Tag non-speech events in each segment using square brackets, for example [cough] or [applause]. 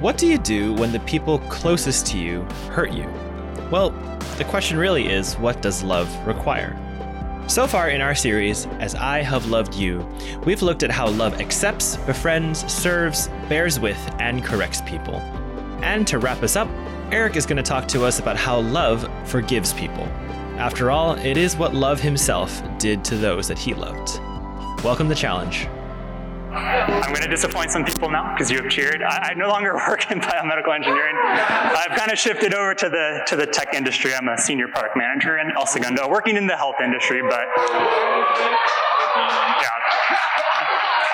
What do you do when the people closest to you hurt you? Well, the question really is what does love require? So far in our series, As I Have Loved You, we've looked at how love accepts, befriends, serves, bears with, and corrects people. And to wrap us up, Eric is going to talk to us about how love forgives people. After all, it is what love himself did to those that he loved. Welcome to Challenge. I'm going to disappoint some people now because you have cheered. I, I, no longer [laughs] work in biomedical engineering. I've kind of shifted over to the to the tech industry. I'm a senior product manager in El Segundo, working in the health industry, but yeah.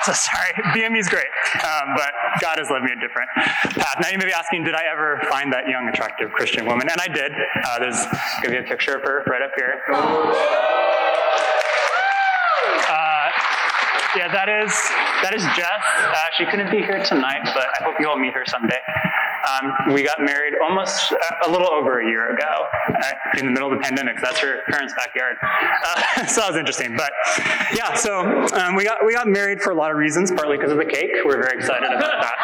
So sorry, [laughs] BME is great, um, but God has led me a different path. Now you may be asking, did I ever find that young, attractive Christian woman? And I did. Uh, there's going to be a picture of her right up here. Uh, yeah, that is that is Jess. Uh, she couldn't be here tonight, but I hope you all meet her someday. Um, we got married almost a little over a year ago uh, in the middle of the pandemic. That's her parents' backyard. Uh, [laughs] so that was interesting. But yeah, so um, we got we got married for a lot of reasons. Partly because of the cake. We're very excited about that.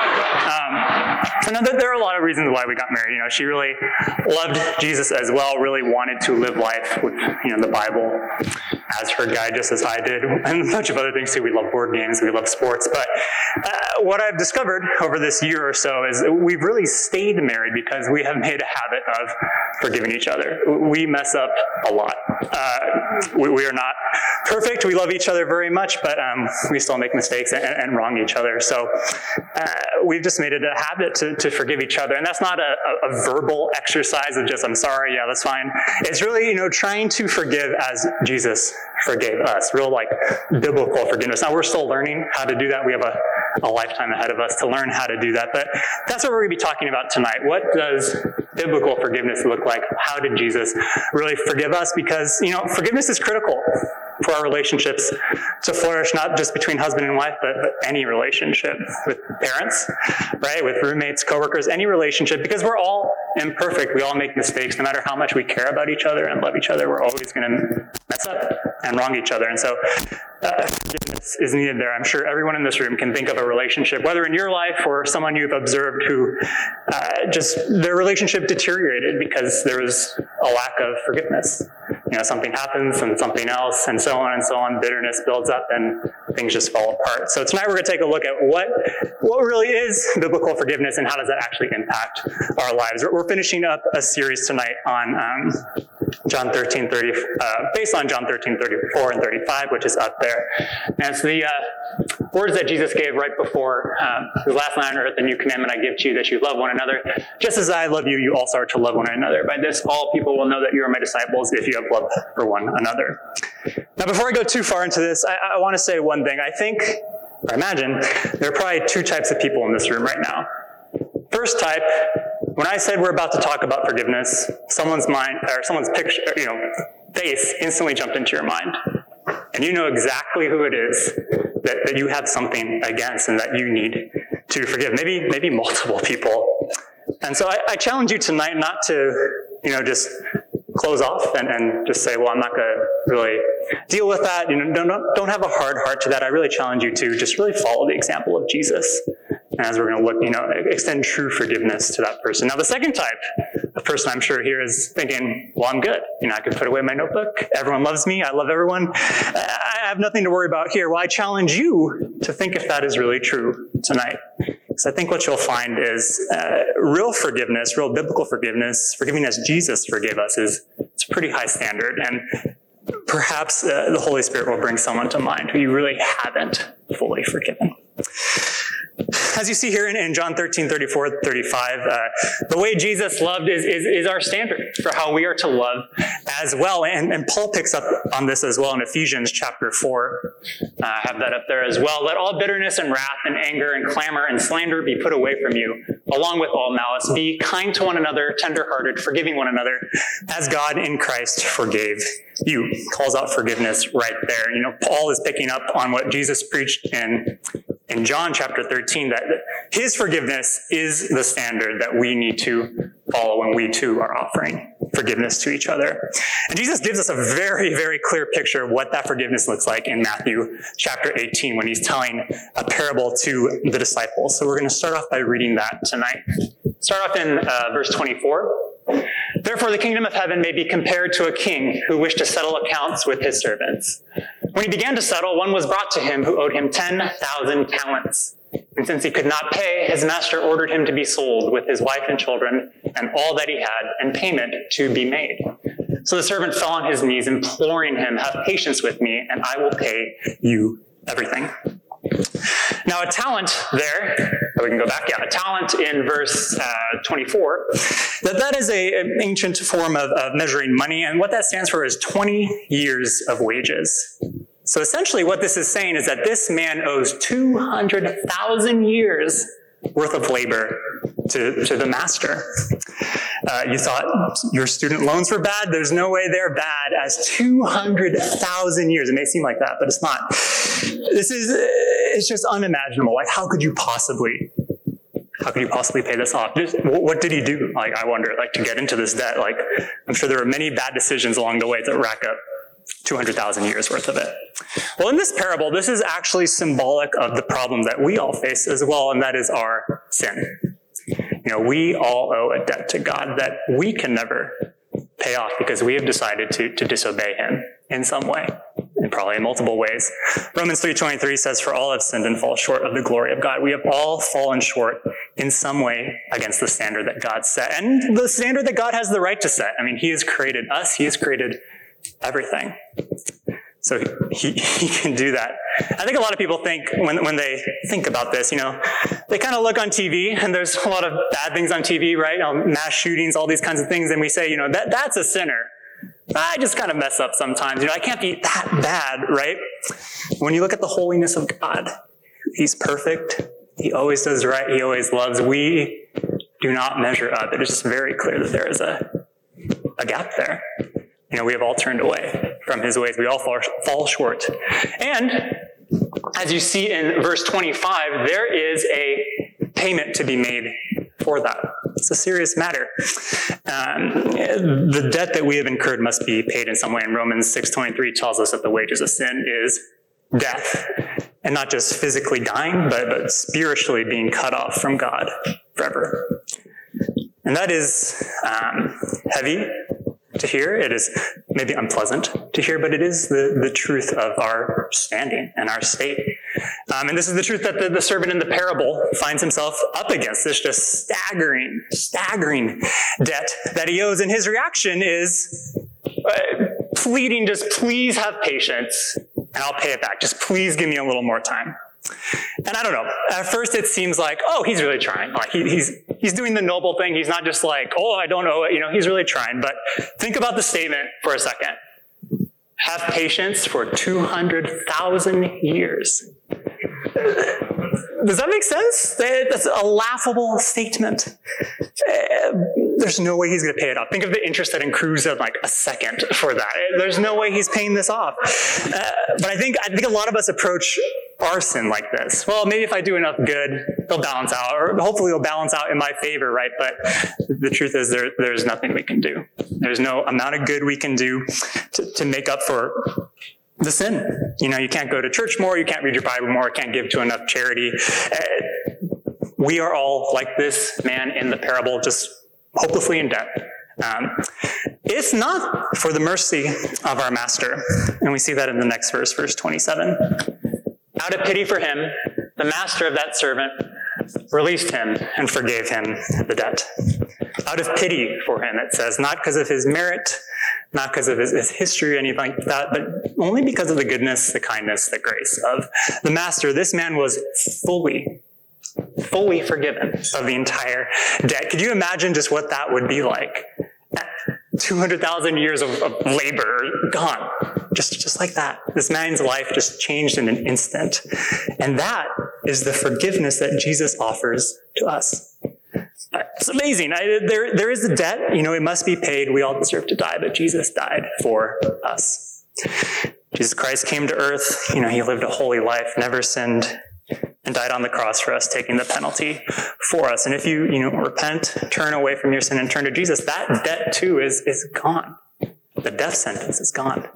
Um, and there are a lot of reasons why we got married. You know, she really loved Jesus as well. Really wanted to live life with you know the Bible as her guide, just as I did, [laughs] and a bunch of other things too. We love board games. We love sports. But uh, what I've discovered over this year or so is we've really stayed married because we have made a habit of forgiving each other. We mess up a lot. Uh, we, we, are not perfect. We love each other very much, but um, we still make mistakes and, and wrong each other. So uh, we've just made it a habit to, to forgive each other. And that's not a, a, a verbal exercise of just, I'm sorry, yeah, that's fine. It's really, you know, trying to forgive as Jesus forgave us. Real like biblical forgiveness. Now we're still learning how to do that. We have a, a lifetime ahead of us to learn how to do that. But that's what we're going to be talking about tonight. What does biblical forgiveness look like? How did Jesus really forgive us? Because, you know, forgiveness is critical for our relationships to flourish, not just between husband and wife, but, but any relationship with parents, right? With roommates, coworkers, any relationship, because we're all imperfect. We all make mistakes. No matter how much we care about each other and love each other, we're always going to mess up and wrong each other. And so uh, is needed there. I'm sure everyone in this room can think of a relationship, whether in your life or someone you've observed who uh, just their relationship deteriorated because there was a lack of forgiveness. You know, something happens and something else, and so on and so on. Bitterness builds up, and things just fall apart. So tonight we're going to take a look at what what really is biblical forgiveness and how does that actually impact our lives. We're finishing up a series tonight on um, John 13, 30, uh, based on John 13, 34 and 35, which is up there. And it's the uh, words that Jesus gave right before um, the last night on earth, the new commandment I give to you, that you love one another. Just as I love you, you also are to love one another. By this, all people will know that you are my disciples if you have love for one another. Now, before I go too far into this, I, I want to say one thing. I think, I imagine, there are probably two types of people in this room right now. First type, when I said we're about to talk about forgiveness, someone's mind, or someone's picture, you know, face instantly jumped into your mind. And you know exactly who it is that, that you have something against and that you need to forgive. Maybe, maybe multiple people. And so I, I challenge you tonight not to, you know, just close off and, and just say, well, I'm not going to really deal with that. You know, don't, don't have a hard heart to that. I really challenge you to just really follow the example of Jesus. And as we're going to look, you know, extend true forgiveness to that person. Now, the second type of person I'm sure here is thinking, well, I'm good. You know, I can put away my notebook. Everyone loves me. I love everyone. I have nothing to worry about here. Well, I challenge you to think if that is really true tonight. So I think what you'll find is uh, real forgiveness, real biblical forgiveness, forgiving as Jesus forgave us, is it's a pretty high standard. And perhaps uh, the Holy Spirit will bring someone to mind who you really haven't fully forgiven. As you see here in, in John 13, 34, 35, uh, the way Jesus loved is, is, is, our standard for how we are to love as well. And, and Paul picks up on this as well in Ephesians chapter 4. Uh, I have that up there as well. Let all bitterness and wrath and anger and clamor and slander be put away from you, along with all malice. Be kind to one another, tenderhearted, forgiving one another, as God in Christ forgave you. Calls out forgiveness right there. You know, Paul is picking up on what Jesus preached in in John chapter 13 that his forgiveness is the standard that we need to follow when we too are offering forgiveness to each other. And Jesus gives us a very, very clear picture of what that forgiveness looks like in Matthew chapter 18 when he's telling a parable to the disciples. So we're going to start off by reading that tonight. Start off in uh, verse 24. Therefore, the kingdom of heaven may be compared to a king who wished to settle accounts with his servants. When he began to settle, one was brought to him who owed him 10,000 talents. And since he could not pay, his master ordered him to be sold with his wife and children and all that he had, and payment to be made. So the servant fell on his knees, imploring him, Have patience with me, and I will pay you everything. Now, a talent there, we can go back, yeah, a talent in verse uh, 24, that, that is a, an ancient form of, of measuring money, and what that stands for is 20 years of wages. So essentially, what this is saying is that this man owes 200,000 years worth of labor to, to the master. Uh, you thought your student loans were bad. There's no way they're bad as 200,000 years. It may seem like that, but it's not. This is, it's just unimaginable. Like, how could you possibly how could you possibly pay this off? What did he do? Like, I wonder, like, to get into this debt. Like, I'm sure there were many bad decisions along the way that rack up 200,000 years worth of it. Well, in this parable, this is actually symbolic of the problem that we all face as well, and that is our sin. You know, we all owe a debt to God that we can never pay off because we have decided to, to disobey him in some way, and probably in multiple ways. Romans 3.23 says, For all have sinned and fall short of the glory of God. We have all fallen short in some way against the standard that God set, and the standard that God has the right to set. I mean, he has created us, he has created everything. So he, he can do that. I think a lot of people think when, when they think about this, you know, they kind of look on TV and there's a lot of bad things on TV, right? Know, mass shootings, all these kinds of things. And we say, you know, that, that's a sinner. I just kind of mess up sometimes. You know, I can't be that bad, right? When you look at the holiness of God, He's perfect. He always does right. He always loves. We do not measure up. It is just very clear that there is a, a gap there. You know, we have all turned away from his ways. We all fall, fall short. And as you see in verse 25, there is a payment to be made for that. It's a serious matter. Um, the debt that we have incurred must be paid in some way. And Romans 6.23 tells us that the wages of sin is death. And not just physically dying, but, but spiritually being cut off from God forever. And that is um, heavy to hear. It is maybe unpleasant to hear, but it is the, the truth of our standing and our state. Um, and this is the truth that the, the servant in the parable finds himself up against this just staggering, staggering debt that he owes. And his reaction is uh, pleading, just please have patience and I'll pay it back. Just please give me a little more time. And I don't know. At first, it seems like, oh, he's really trying. Like he, he's he's doing the noble thing. He's not just like, oh, I don't know. You know, he's really trying. But think about the statement for a second. Have patience for two hundred thousand years. Does that make sense? That's a laughable statement. Uh, there's no way he's going to pay it off. Think of the interest that accrues of like a second for that. There's no way he's paying this off. Uh, but I think I think a lot of us approach our sin like this. Well, maybe if I do enough good, it'll balance out, or hopefully it'll balance out in my favor, right? But the truth is, there there's nothing we can do. There's no amount of good we can do to, to make up for the sin. You know, you can't go to church more, you can't read your Bible more, can't give to enough charity. Uh, we are all like this man in the parable, just hopelessly in debt. Um, if not for the mercy of our master, and we see that in the next verse, verse 27. Out of pity for him, the master of that servant released him and forgave him the debt. Out of pity for him, it says, not because of his merit, not because of his, his, history or anything like that, but only because of the goodness, the kindness, the grace of the master. This man was fully fully forgiven of the entire debt. Could you imagine just what that would be like? 200,000 years of, of, labor gone. Just, just like that. This man's life just changed in an instant. And that is the forgiveness that Jesus offers to us. It's amazing. I, there, there is a debt. You know, it must be paid. We all deserve to die, but Jesus died for us. Jesus Christ came to earth. You know, he lived a holy life, never sinned, and died on the cross for us, taking the penalty for us. And if you, you know, repent, turn away from your sin and turn to Jesus, that debt too is, is gone. The death sentence is gone.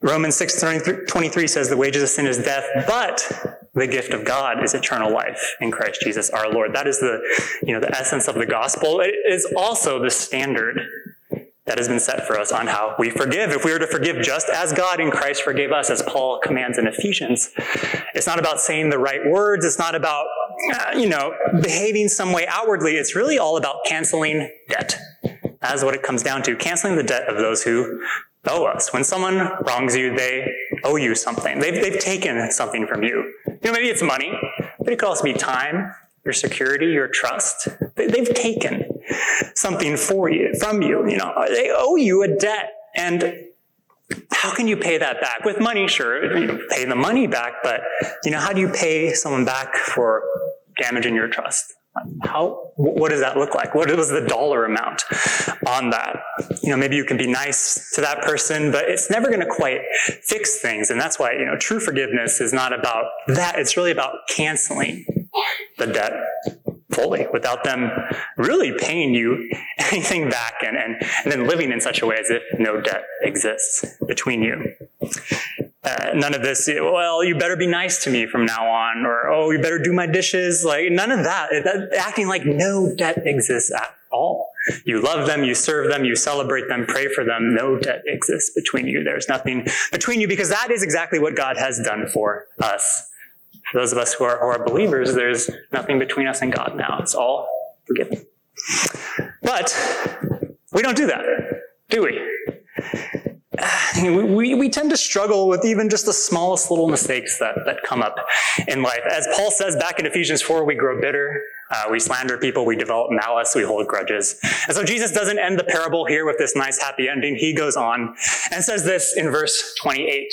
Romans 6 23 says the wages of sin is death, but the gift of God is eternal life in Christ Jesus our Lord. That is the, you know, the essence of the gospel. It is also the standard that has been set for us on how we forgive. If we were to forgive just as God in Christ forgave us, as Paul commands in Ephesians, it's not about saying the right words. It's not about, uh, you know, behaving some way outwardly. It's really all about canceling debt. That is what it comes down to. Canceling the debt of those who owe us. When someone wrongs you, they owe you something. They've, they've taken something from you. You know, maybe it's money, but it could also be time, your security, your trust. They've taken something for you, from you. You know, they owe you a debt. And how can you pay that back? With money, sure, you know, pay the money back, but you know, how do you pay someone back for damaging your trust? How, what does that look like? What was the dollar amount on that? You know, maybe you can be nice to that person, but it's never going to quite fix things. And that's why, you know, true forgiveness is not about that. It's really about canceling the debt fully without them really paying you [laughs] anything back and, and, and then living in such a way as if no debt exists between you. Uh, none of this, well, you better be nice to me from now on, or, oh, you better do my dishes. Like, none of that. that acting like no debt exists at all. You love them, you serve them, you celebrate them, pray for them. No debt exists between you. There's nothing between you because that is exactly what God has done for us. For those of us who are, who are believers, there's nothing between us and God now. It's all forgiven. But we don't do that, do [sighs] we? We, we tend to struggle with even just the smallest little mistakes that, that come up in life. As Paul says back in Ephesians 4, we grow bitter, uh, we slander people, we develop malice, we hold grudges. And so Jesus doesn't end the parable here with this nice happy ending. He goes on and says this in verse 28.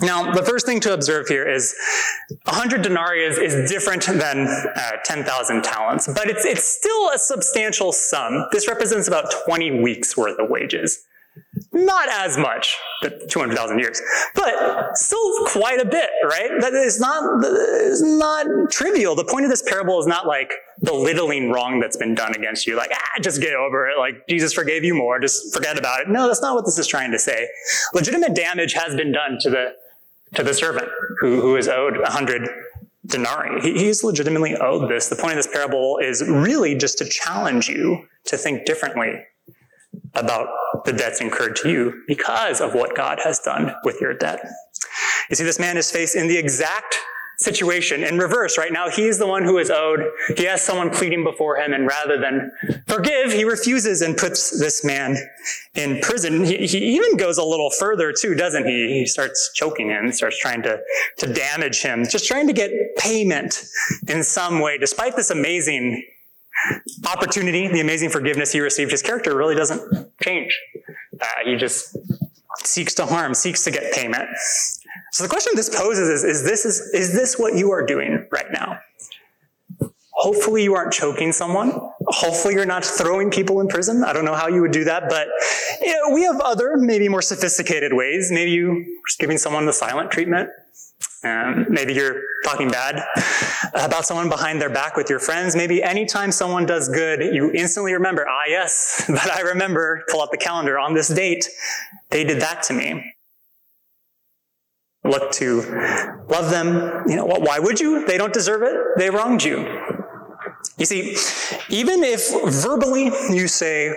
Now, the first thing to observe here is 100 denarii is, different than uh, 10,000 talents, but it's, it's still a substantial sum. This represents about 20 weeks worth of wages. Not as much, but 200,000 years, but still quite a bit, right? That is not, is not trivial. The point of this parable is not like belittling wrong that's been done against you. Like, ah, just get over it. Like, Jesus forgave you more. Just forget about it. No, that's not what this is trying to say. Legitimate damage has been done to the to the servant who, who is owed a hundred denarii. He, he's legitimately owed this. The point of this parable is really just to challenge you to think differently about the debts incurred to you because of what God has done with your debt. You see, this man is faced in the exact situation in reverse. Right now, he's the one who is owed. He has someone pleading before him, and rather than forgive, he refuses and puts this man in prison. He, he even goes a little further too, doesn't he? He starts choking him, starts trying to, to damage him, just trying to get payment in some way, despite this amazing opportunity, the amazing forgiveness he received. His character really doesn't change. Uh, he just seeks to harm, seeks to get payment. So the question this poses is, is this, is, is this what you are doing right now? Hopefully you aren't choking someone. Hopefully you're not throwing people in prison. I don't know how you would do that, but you know, we have other, maybe more sophisticated ways. Maybe you're just giving someone the silent treatment. Um, maybe you're talking bad about someone behind their back with your friends. Maybe anytime someone does good, you instantly remember, ah, yes, [laughs] but I remember, pull out the calendar on this date, they did that to me. Look to love them. You know, why would you? They don't deserve it. They wronged you. You see, even if verbally you say,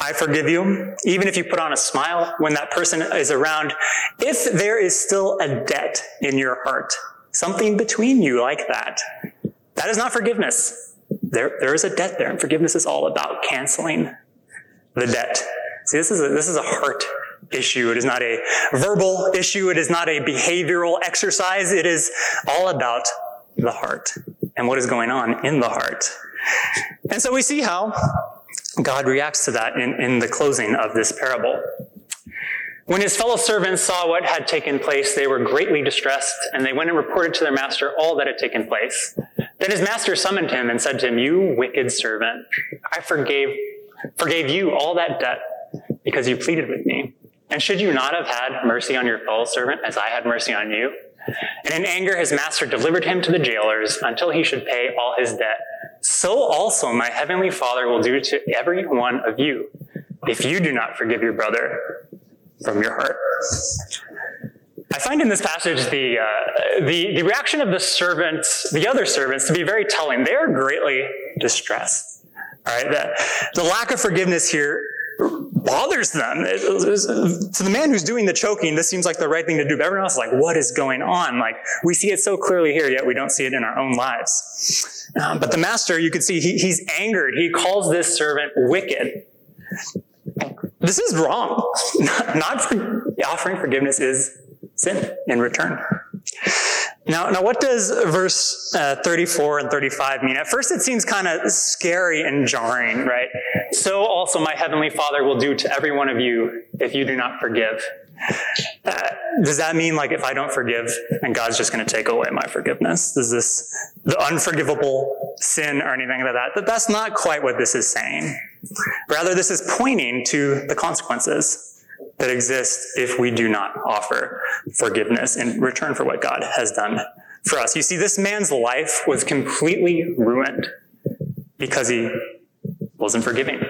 I forgive you, even if you put on a smile when that person is around, if there is still a debt in your heart, something between you like that, that is not forgiveness. There, there is a debt there, and forgiveness is all about canceling the debt. See, this is a, this is a heart issue. It is not a verbal issue. It is not a behavioral exercise. It is all about the heart and what is going on in the heart. And so we see how God reacts to that in, in the closing of this parable. When his fellow servants saw what had taken place, they were greatly distressed, and they went and reported to their master all that had taken place. Then his master summoned him and said to him, You wicked servant, I forgave, forgave you all that debt because you pleaded with me. And should you not have had mercy on your fellow servant as I had mercy on you? And in anger, his master delivered him to the jailers until he should pay all his debt. So also my heavenly Father will do to every one of you if you do not forgive your brother from your heart. I find in this passage the, uh, the, the reaction of the servants, the other servants, to be very telling. They are greatly distressed. All right, the, the lack of forgiveness here bothers them. to the man who's doing the choking, this seems like the right thing to do. But everyone else is like, what is going on? Like, we see it so clearly here, yet we don't see it in our own lives. Um, but the master, you can see he, he's angered. He calls this servant wicked. This is wrong. [laughs] Not for, offering forgiveness is sin in return. Now, now what does verse uh, 34 and 35 mean? At first, it seems kind of scary and jarring, right? So also my heavenly Father will do to every one of you if you do not forgive. Uh, does that mean like if I don't forgive and God's just going to take away my forgiveness? Is this the unforgivable sin or anything like that? But that's not quite what this is saying. Rather, this is pointing to the consequences that exist if we do not offer forgiveness in return for what God has done for us. You see, this man's life was completely ruined because he wasn't forgiving.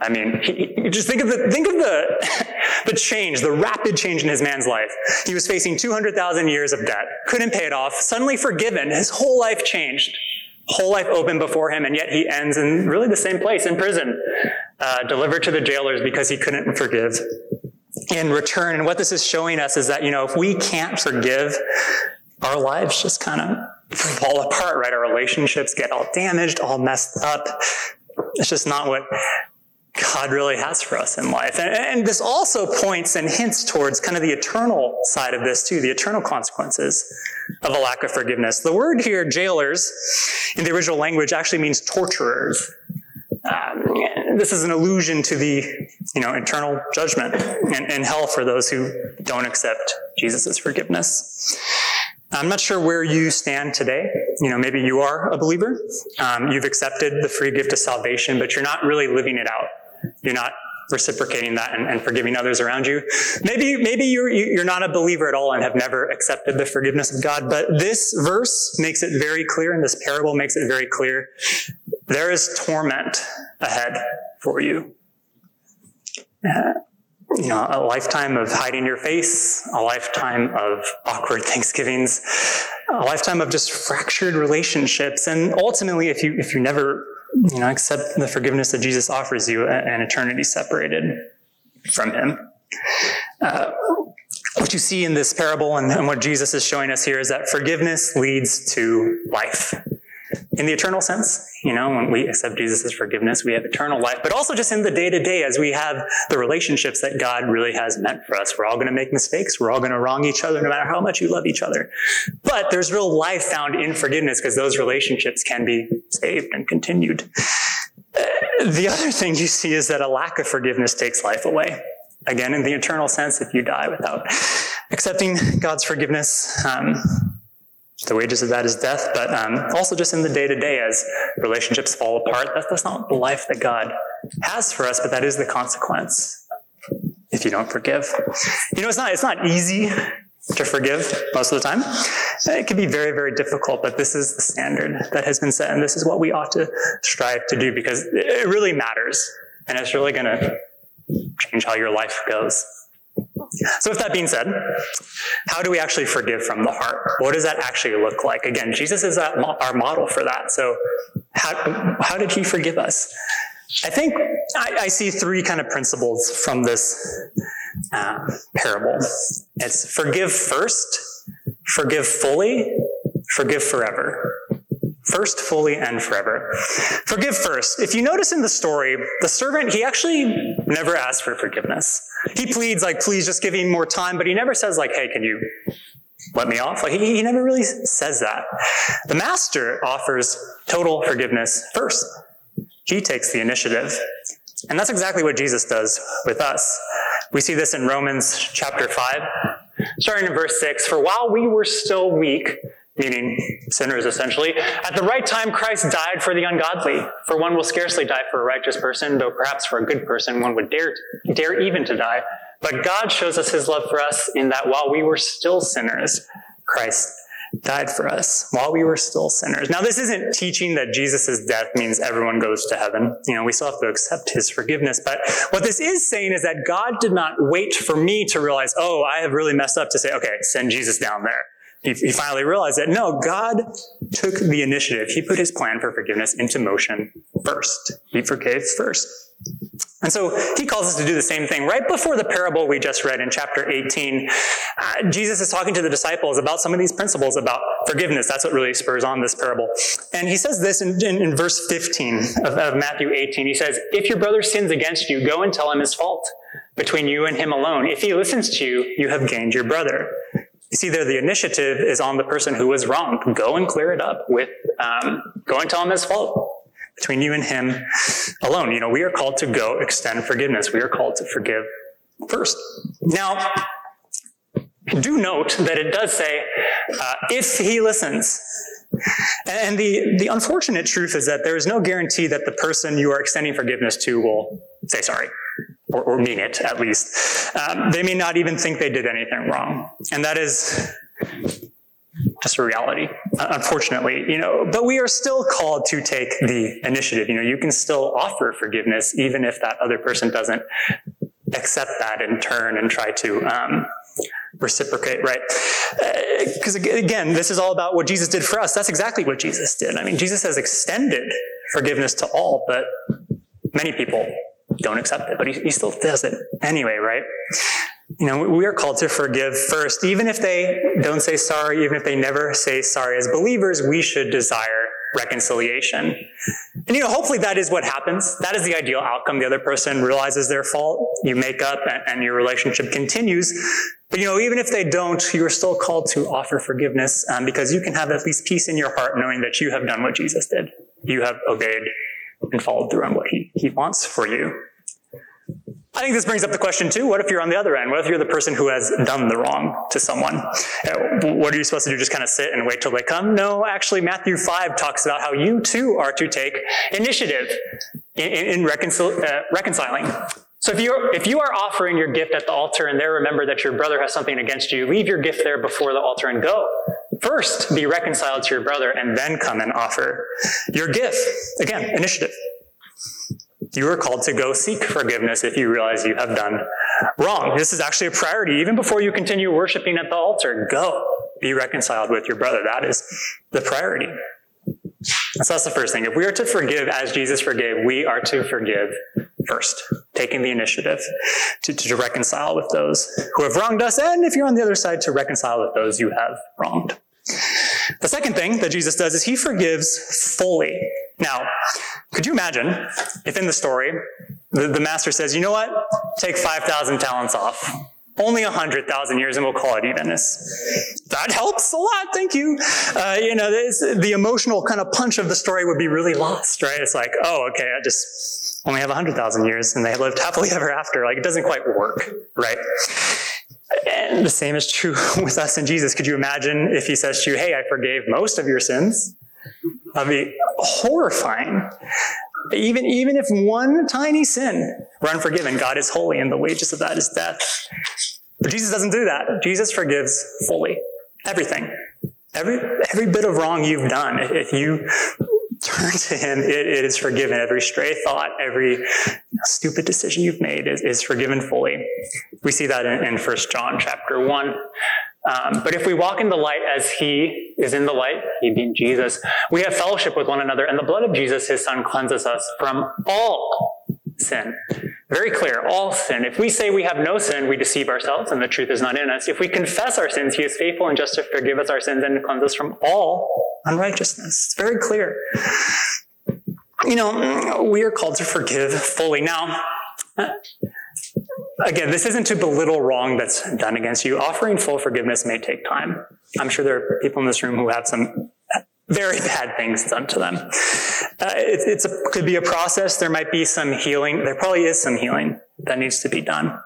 I mean, he, just think of the think of the [laughs] the change, the rapid change in his man's life. He was facing 200,000 years of debt, couldn't pay it off, suddenly forgiven, his whole life changed. Whole life open before him, and yet he ends in really the same place in prison, uh, delivered to the jailers because he couldn't forgive in return. And what this is showing us is that, you know, if we can't forgive, our lives just kind of fall apart, right? Our relationships get all damaged, all messed up. It's just not what God really has for us in life. And, and, this also points and hints towards kind of the eternal side of this too, the eternal consequences of a lack of forgiveness. The word here, jailers, in the original language actually means torturers. Um, this is an allusion to the, you know, eternal judgment and, and hell for those who don't accept Jesus' forgiveness. I'm not sure where you stand today. You know, maybe you are a believer. Um, you've accepted the free gift of salvation, but you're not really living it out. You're not reciprocating that and, and, forgiving others around you. Maybe, maybe you're, you're not a believer at all and have never accepted the forgiveness of God, but this verse makes it very clear and this parable makes it very clear there is torment ahead for you. Uh, you know, a lifetime of hiding your face, a lifetime of awkward Thanksgivings, a lifetime of just fractured relationships, and ultimately, if you if you never you know accept the forgiveness that Jesus offers you, an eternity separated from Him. Uh, what you see in this parable and, and what Jesus is showing us here is that forgiveness leads to life in the eternal sense. You know, when we accept Jesus' forgiveness, we have eternal life, but also just in the day to day as we have the relationships that God really has meant for us. We're all going to make mistakes. We're all going to wrong each other no matter how much you love each other. But there's real life found in forgiveness because those relationships can be saved and continued. The other thing you see is that a lack of forgiveness takes life away. Again, in the eternal sense, if you die without accepting God's forgiveness, um, the wages of that is death, but um, also just in the day to day as relationships fall apart. That's, that's not the life that God has for us, but that is the consequence if you don't forgive. You know, it's not, it's not easy to forgive most of the time. It can be very, very difficult, but this is the standard that has been set, and this is what we ought to strive to do because it really matters, and it's really going to change how your life goes. So, with that being said, how do we actually forgive from the heart? What does that actually look like? Again, Jesus is our model for that. So, how, how did he forgive us? I think I, I see three kind of principles from this uh, parable. It's forgive first, forgive fully, forgive forever. First, fully, and forever. Forgive first. If you notice in the story, the servant, he actually never asks for forgiveness. He pleads, like, please just give me more time, but he never says, like, hey, can you let me off? Like, he, he never really says that. The master offers total forgiveness first. He takes the initiative. And that's exactly what Jesus does with us. We see this in Romans chapter 5, starting in verse 6. For while we were still weak, meaning sinners essentially, at the right time Christ died for the ungodly. For one will scarcely die for a righteous person, though perhaps for a good person one would dare, dare even to die. But God shows us his love for us in that while we were still sinners, Christ died for us while we were still sinners. Now, this isn't teaching that Jesus' death means everyone goes to heaven. You know, we still have to accept his forgiveness. But what this is saying is that God did not wait for me to realize, oh, I have really messed up to say, okay, send Jesus down there. He, he finally realized that no, God took the initiative. He put his plan for forgiveness into motion first. He forgave first. And so he calls us to do the same thing. Right before the parable we just read in chapter 18, uh, Jesus is talking to the disciples about some of these principles about forgiveness. That's what really spurs on this parable. And he says this in, in, in verse 15 of, of Matthew 18. He says, If your brother sins against you, go and tell him his fault between you and him alone. If he listens to you, you have gained your brother. You see, there the initiative is on the person who was wronged. Go and clear it up with, um, go and tell him his fault between you and him alone. You know, we are called to go extend forgiveness. We are called to forgive first. Now, do note that it does say, uh, if he listens. And the, the unfortunate truth is that there is no guarantee that the person you are extending forgiveness to will say sorry or, or mean it at least. Um, they may not even think they did anything wrong. And that is just a reality, unfortunately, you know, but we are still called to take the initiative. You know, you can still offer forgiveness even if that other person doesn't accept that in turn and try to um, reciprocate, right? Because uh, again, this is all about what Jesus did for us. That's exactly what Jesus did. I mean, Jesus has extended forgiveness to all, but many people don't accept it, but he, he still does it anyway, right? You know, we are called to forgive first, even if they don't say sorry, even if they never say sorry. As believers, we should desire reconciliation. And you know, hopefully that is what happens. That is the ideal outcome. The other person realizes their fault, you make up, and, and your relationship continues. But you know, even if they don't, you are still called to offer forgiveness um, because you can have at least peace in your heart knowing that you have done what Jesus did. You have obeyed and followed through on what he, he wants for you. I think this brings up the question too, what if you're on the other end? What if you're the person who has done the wrong to someone? Uh, what are you supposed to do? Just kind of sit and wait till they come? No, actually Matthew 5 talks about how you too are to take initiative in, in reconcil- uh, reconciling. So if you if you are offering your gift at the altar and there remember that your brother has something against you, leave your gift there before the altar and go. First, be reconciled to your brother and then come and offer your gift. Again, initiative. You are called to go seek forgiveness if you realize you have done wrong. This is actually a priority. Even before you continue worshiping at the altar, go be reconciled with your brother. That is the priority. So that's the first thing. If we are to forgive as Jesus forgave, we are to forgive first, taking the initiative to, to reconcile with those who have wronged us, and if you're on the other side, to reconcile with those you have wronged. The second thing that Jesus does is he forgives fully. Now, could you imagine if in the story the, the master says, you know what? Take 5,000 talents off. Only 100,000 years and we'll call it evenness. That helps a lot. Thank you. Uh, you know, the emotional kind of punch of the story would be really lost, right? It's like, oh, okay, I just only have 100,000 years and they lived happily ever after. Like, it doesn't quite work, right? And the same is true [laughs] with us and Jesus. Could you imagine if he says to you, Hey, I forgave most of your sins? That'd be horrifying. Even, even if one tiny sin were unforgiven, God is holy and the wages of that is death. But Jesus doesn't do that. Jesus forgives fully. Everything. Every, every bit of wrong you've done. If you turn to him, it, it is forgiven. Every stray thought, every stupid decision you've made is, is forgiven fully. We see that in, in 1 John chapter 1. Um, but if we walk in the light as he is in the light, he being Jesus, we have fellowship with one another, and the blood of Jesus, his son, cleanses us from all sin. Very clear, all sin. If we say we have no sin, we deceive ourselves and the truth is not in us. If we confess our sins, he is faithful and just to forgive us our sins and cleanse us from all unrighteousness. It's very clear. You know, we are called to forgive fully. Now, again, this isn't to belittle wrong that's done against you. Offering full forgiveness may take time. I'm sure there are people in this room who have some very [laughs] bad things done to them. Uh, it a, could be a process. There might be some healing. There probably is some healing that needs to be done.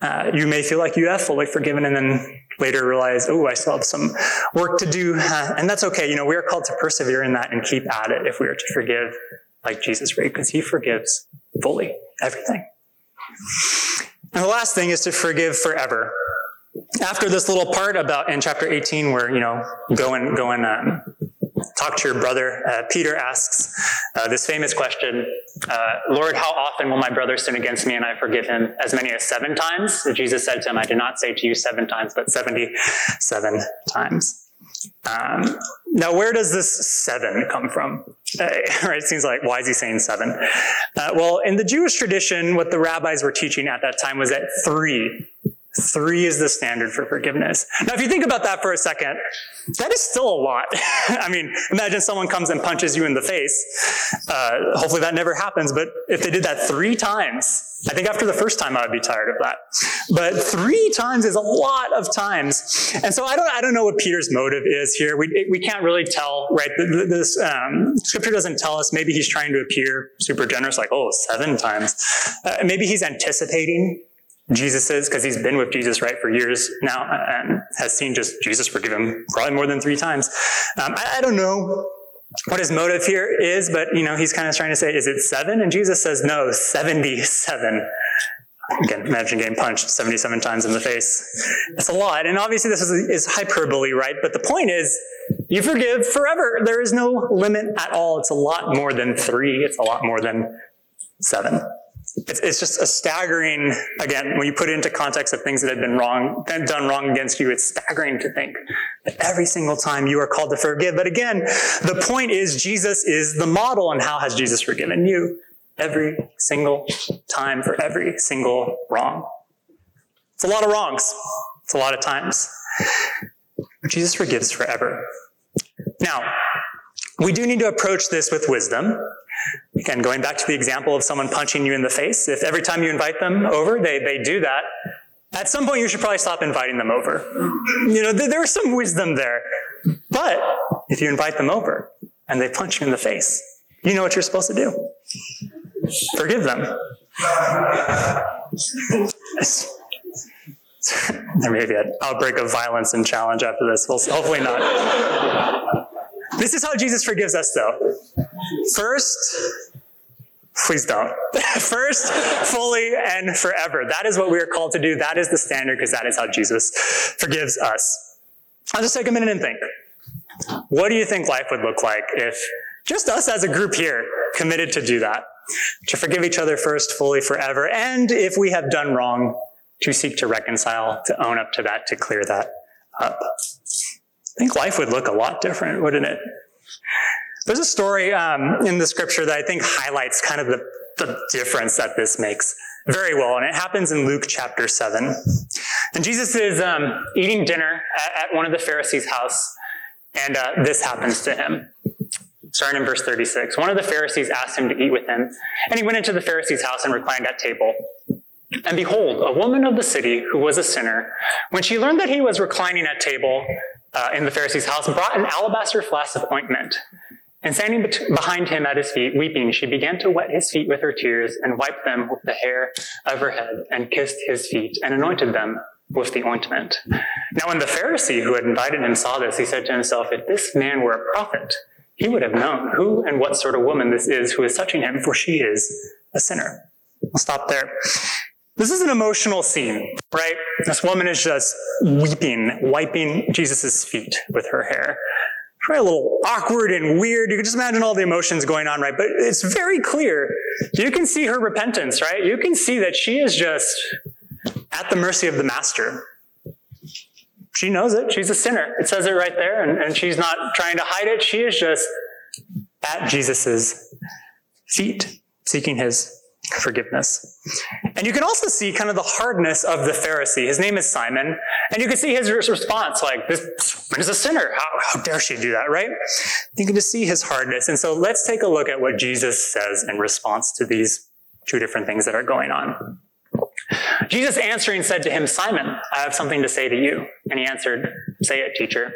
Uh, you may feel like you have fully forgiven and then later realize, oh, I still have some work to do. Uh, and that's okay. You know, we are called to persevere in that and keep at it if we are to forgive like Jesus right? because he forgives fully everything. And the last thing is to forgive forever. After this little part about in chapter 18 where, you know, go and, go and um, talk to your brother, uh, Peter asks uh, this famous question, uh, Lord, how often will my brother sin against me and I forgive him? As many as seven times? Jesus said to him, I did not say to you seven times, but 77 times. Um, now, where does this seven come from? [laughs] Uh, right, it seems like, why is he saying seven? Uh, well, in the Jewish tradition, what the rabbis were teaching at that time was that three Three is the standard for forgiveness. Now, if you think about that for a second, that is still a lot. [laughs] I mean, imagine someone comes and punches you in the face. Uh, hopefully that never happens, but if they did that three times, I think after the first time I would be tired of that. But three times is a lot of times. And so I don't, I don't know what Peter's motive is here. We, we can't really tell, right? This um, scripture doesn't tell us. Maybe he's trying to appear super generous, like, oh, seven times. Uh, maybe he's anticipating Jesus is, because he's been with Jesus, right, for years now and has seen just Jesus forgive him probably more than three times. Um, I, I, don't know what his motive here is, but, you know, he's kind of trying to say, is it seven? And Jesus says, no, 77. Again, imagine getting punched 77 times in the face. That's a lot. And obviously this is, is hyperbole, right? But the point is, you forgive forever. There is no limit at all. It's a lot more than three. It's a lot more than seven. It's, it's just a staggering, again, when you put it into context of things that have been wrong, done wrong against you, it's staggering to think that every single time you are called to forgive. But again, the point is Jesus is the model, and how has Jesus forgiven you? Every single time for every single wrong. It's a lot of wrongs. It's a lot of times. Jesus forgives forever. Now, we do need to approach this with wisdom. Again, going back to the example of someone punching you in the face, if every time you invite them over, they, they do that, at some point you should probably stop inviting them over. You know, th- there's some wisdom there. But if you invite them over and they punch you in the face, you know what you're supposed to do. Forgive them. [laughs] there may be an outbreak of violence and challenge after this. Well, hopefully not. This is how Jesus forgives us, though. First, please don't. [laughs] First, fully and forever. That is what we are called to do. That is the standard because that is how Jesus forgives us. I'll just take a minute and think. What do you think life would look like if just us as a group here committed to do that? To forgive each other first, fully, forever. And if we have done wrong, to seek to reconcile, to own up to that, to clear that up. I think life would look a lot different, wouldn't it? There's a story um, in the scripture that I think highlights kind of the, the difference that this makes very well, and it happens in Luke chapter 7. And Jesus is um, eating dinner at, at, one of the Pharisees' house, and uh, this happens to him. Starting in verse 36. One of the Pharisees asked him to eat with him, and he went into the Pharisee's house and reclined at table. And behold, a woman of the city who was a sinner, when she learned that he was reclining at table, uh, in the Pharisee's house, brought an alabaster flask of ointment. And standing bet- behind him at his feet, weeping, she began to wet his feet with her tears and wiped them with the hair of her head and kissed his feet and anointed them with the ointment. Now, when the Pharisee who had invited him saw this, he said to himself, If this man were a prophet, he would have known who and what sort of woman this is who is touching him, for she is a sinner. I'll stop there. This is an emotional scene, right? This woman is just weeping, wiping Jesus' feet with her hair. Probably a little awkward and weird. You can just imagine all the emotions going on, right? But it's very clear. You can see her repentance, right? You can see that she is just at the mercy of the master. She knows it. She's a sinner. It says it right there, and, and she's not trying to hide it. She is just at Jesus' feet, seeking his forgiveness. And you can also see kind of the hardness of the Pharisee. His name is Simon. And you can see his response like, this woman is a sinner. How, how dare she do that, right? You can just see his hardness. And so let's take a look at what Jesus says in response to these two different things that are going on. Jesus answering said to him, Simon, I have something to say to you. And he answered, Say it, teacher.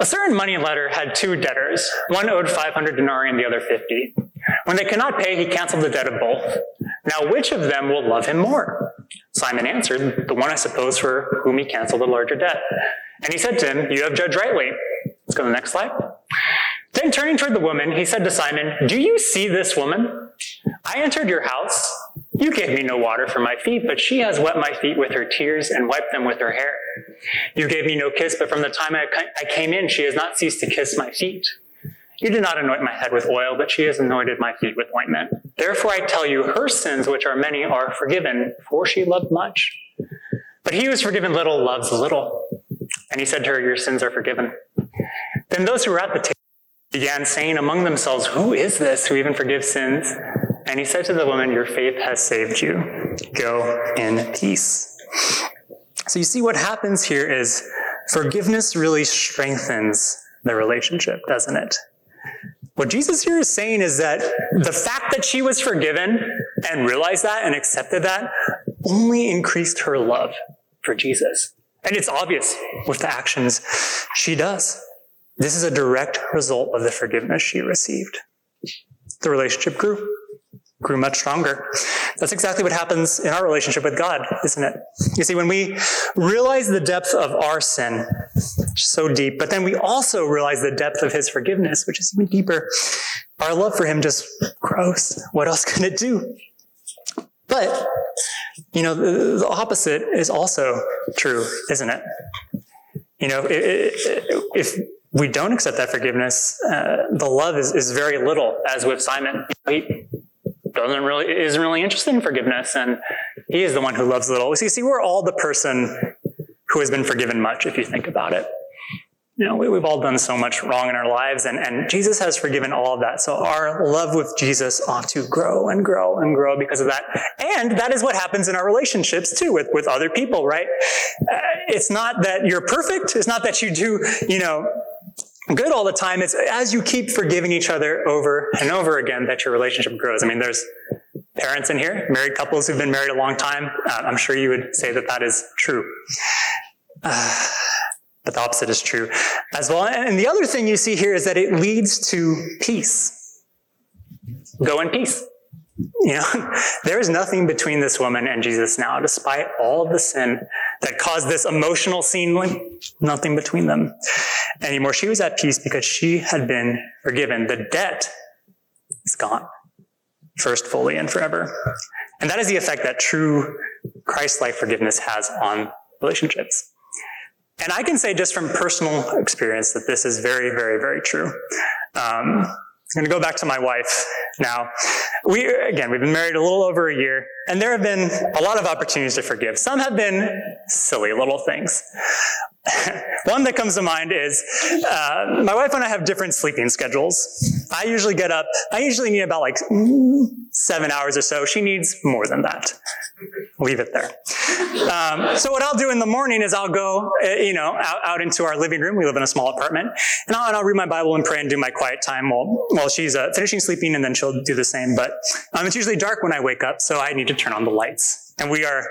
A certain money lender had two debtors. One owed 500 denarii and the other 50. When they could not pay, he canceled the debt of both. Now, which of them will love him more? Simon answered, The one I suppose for whom he canceled the larger debt. And he said to him, You have judged rightly. Let's go to the next slide. Then turning toward the woman, he said to Simon, Do you see this woman? I entered your house. You gave me no water for my feet, but she has wet my feet with her tears and wiped them with her hair. You gave me no kiss, but from the time I came in, she has not ceased to kiss my feet. You did not anoint my head with oil, but she has anointed my feet with ointment. Therefore I tell you, her sins, which are many, are forgiven, for she loved much. But he who is forgiven little loves little. And he said to her, Your sins are forgiven. Then those who were at the table began saying among themselves, Who is this who even forgives sins? And he said to the woman, Your faith has saved you. Go in peace. So you see, what happens here is forgiveness really strengthens the relationship, doesn't it? What Jesus here is saying is that the fact that she was forgiven and realized that and accepted that only increased her love for Jesus. And it's obvious with the actions she does. This is a direct result of the forgiveness she received. The relationship grew, grew much stronger. That's exactly what happens in our relationship with God, isn't it? You see, when we realize the depth of our sin, so deep, but then we also realize the depth of his forgiveness, which is even deeper, our love for him just grows. What else [laughs] can it do? But, you know, the, the opposite is also true, isn't it? You know, if we don't accept that forgiveness, uh, the love is, is very little, as with Simon. He doesn't really, isn't really interested in forgiveness, and he is the one who loves little. So you see, we're all the person who has been forgiven much, if you think about it. You know, we, have all done so much wrong in our lives, and, and Jesus has forgiven all of that. So our love with Jesus ought to grow and grow and grow because of that. And that is what happens in our relationships too, with, with other people, right? Uh, it's not that you're perfect. It's not that you do, you know, good all the time. It's as you keep forgiving each other over and over again that your relationship grows. I mean, there's parents in here, married couples who've been married a long time. Uh, I'm sure you would say that that is true. Uh, but the opposite is true as well. And the other thing you see here is that it leads to peace. Go in peace. You know, [laughs] there is nothing between this woman and Jesus now, despite all the sin that caused this emotional scene, nothing between them anymore. She was at peace because she had been forgiven. The debt is gone, first fully and forever. And that is the effect that true Christ-like forgiveness has on relationships. And I can say just from personal experience that this is very, very, very true. Um, I'm going to go back to my wife now. We, again, we've been married a little over a year, and there have been a lot of opportunities to forgive. Some have been silly little things. [laughs] One that comes to mind is uh, my wife and I have different sleeping schedules. I usually get up, I usually need about like seven hours or so. She needs more than that. Leave it there. Um, so what I'll do in the morning is I'll go, uh, you know, out, out, into our living room. We live in a small apartment, and I'll, and I'll read my Bible and pray and do my quiet time while while she's uh, finishing sleeping, and then she'll do the same. But um, it's usually dark when I wake up, so I need to turn on the lights. And we are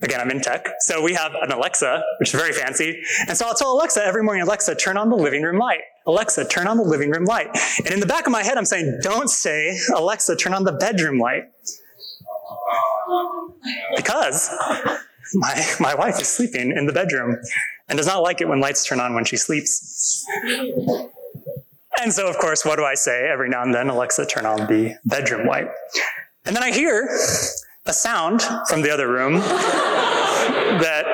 Again, I'm in tech. So we have an Alexa, which is very fancy. And so I'll tell Alexa every morning, Alexa, turn on the living room light. Alexa, turn on the living room light. And in the back of my head, I'm saying, don't say, Alexa, turn on the bedroom light. Because my, my wife is sleeping in the bedroom and does not like it when lights turn on when she sleeps. And so, of course, what do I say every now and then? Alexa, turn on the bedroom light. And then I hear a sound from the other room [laughs] that,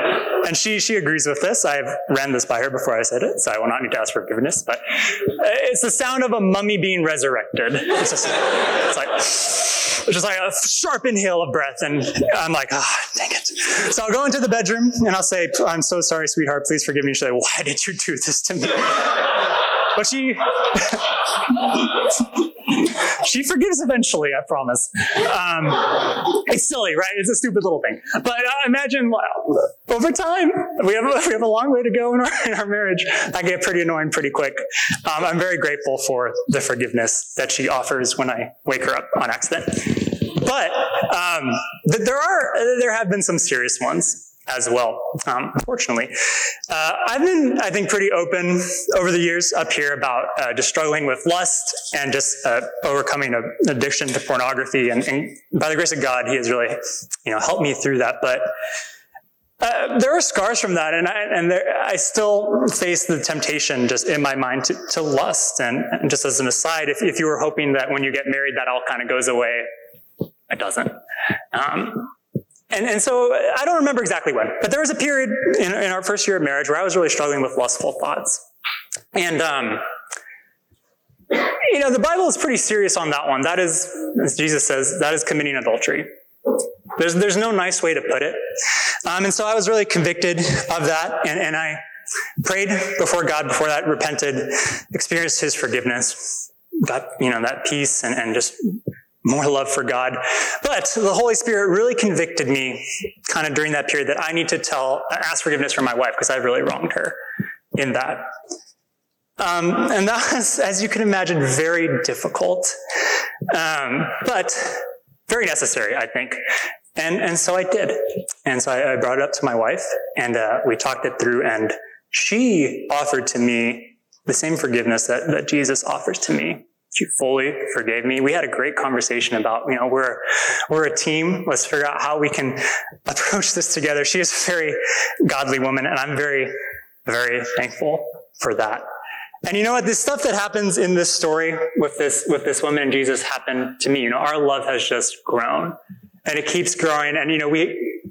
and she, she agrees with this. I've ran this by her before I said it, so I will not need to ask for forgiveness, but it's the sound of a mummy being resurrected. It's just, it's like, it's just like a sharp inhale of breath, and I'm like, ah, oh, dang it. So I'll go into the bedroom and I'll say, I'm so sorry, sweetheart, please forgive me. She's like, why did you do this to me? But she, she forgives eventually, I promise. Um, it's silly, right? It's a stupid little thing. But uh, imagine over time, we have, we have a long way to go in our, in our marriage. I get pretty annoying pretty quick. Um, I'm very grateful for the forgiveness that she offers when I wake her up on accident. But um, there are there have been some serious ones. As well, um, unfortunately. Uh, I've been, I think, pretty open over the years up here about uh, just struggling with lust and just uh, overcoming an addiction to pornography. And, and, by the grace of God, He has really, you know, helped me through that. But uh, there are scars from that, and I, and there, I still face the temptation just in my mind to, to lust. And, and, just as an aside, if, if you were hoping that when you get married that all kind of goes away, it doesn't. Um, and, and so I don't remember exactly when, but there was a period in, in our first year of marriage where I was really struggling with lustful thoughts. And, um, you know, the Bible is pretty serious on that one. That is, as Jesus says, that is committing adultery. There's, there's no nice way to put it. Um, and so I was really convicted of that, and, and I prayed before God before that, repented, experienced His forgiveness, got, you know, that peace and, and just more love for God. But the Holy Spirit really convicted me kind of during that period that I need to tell, ask forgiveness from my wife because I've really wronged her in that. Um, and [laughs] that was, as you can imagine, very difficult, um, but very necessary, I think. And, and so I did. And so I, I brought it up to my wife and uh, we talked it through and she offered to me the same forgiveness that, that Jesus offers to me she fully forgave me. We had a great conversation about, you know, we're, we're a team. Let's figure out how we can approach this together. She is a very godly woman and I'm very, very thankful for that. And you know what? This stuff that happens in this story with this, with this woman and Jesus happened to me. You know, our love has just grown and it keeps growing. And, you know, we,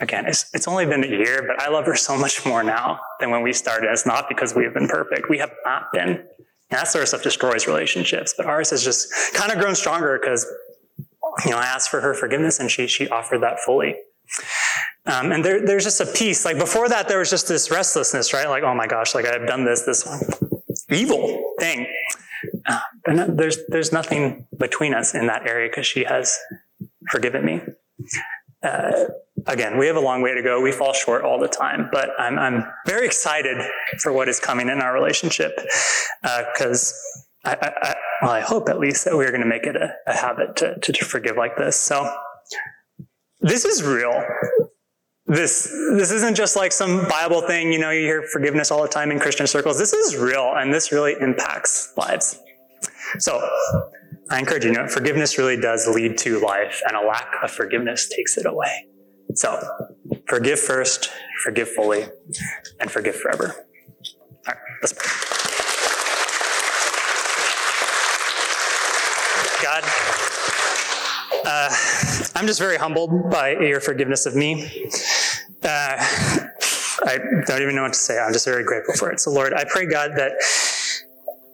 again, it's, it's only been a year, but I love her so much more now than when we started. It's not because we have been perfect. We have not been. That sort of stuff destroys relationships. But ours has just kind of grown stronger because, you know, I asked for her forgiveness and she, she offered that fully. Um, and there, there's just a peace. Like before that, there was just this restlessness, right? Like, oh my gosh, like I've done this, this evil thing. Uh, there's, there's nothing between us in that area because she has forgiven me. Uh, again, we have a long way to go. We fall short all the time, but I'm, I'm very excited for what is coming in our relationship because uh, I, I, well, I hope at least that we're going to make it a, a habit to, to, to forgive like this. So this is real. This, this isn't just like some Bible thing, you know, you hear forgiveness all the time in Christian circles. This is real and this really impacts lives. So I encourage you, you know, forgiveness really does lead to life and a lack of forgiveness takes it away. So, forgive first, forgive fully, and forgive forever. All right, let's pray. God, uh, I'm just very humbled by your forgiveness of me. Uh, I don't even know what to say. I'm just very grateful for it. So, Lord, I pray, God, that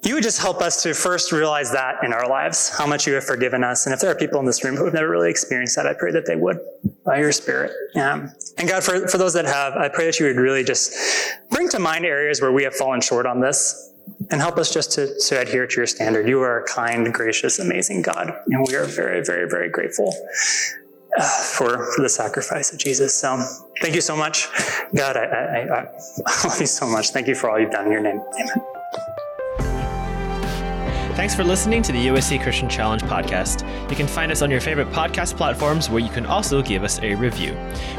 you would just help us to first realize that in our lives, how much you have forgiven us. And if there are people in this room who have never really experienced that, I pray that they would by your spirit. Um, and God, for, for those that have, I pray that you would really just bring to mind areas where we have fallen short on this and help us just to, to adhere to your standard. You are a kind, gracious, amazing God. And we are very, very, very grateful uh, for, for the sacrifice of Jesus. So thank you so much. God, I, I, I, love you so much. Thank you for all you've done in your name. Amen. Thanks for listening to the USC Christian Challenge podcast. You can find us on your favorite podcast platforms where you can also give us a review.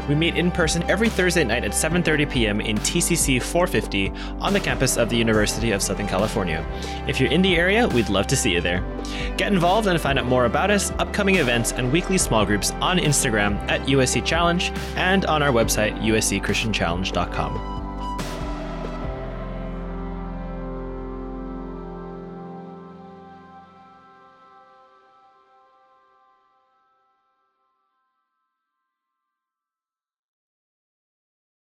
We meet in person every Thursday night at 7:30 p.m. in TCC 450 on the campus of the University of Southern California. If you're in the area, we'd love to see you there. Get involved and find out more about us, upcoming events, and weekly small groups on Instagram at USC Challenge and on our website uscchristianchallenge.com.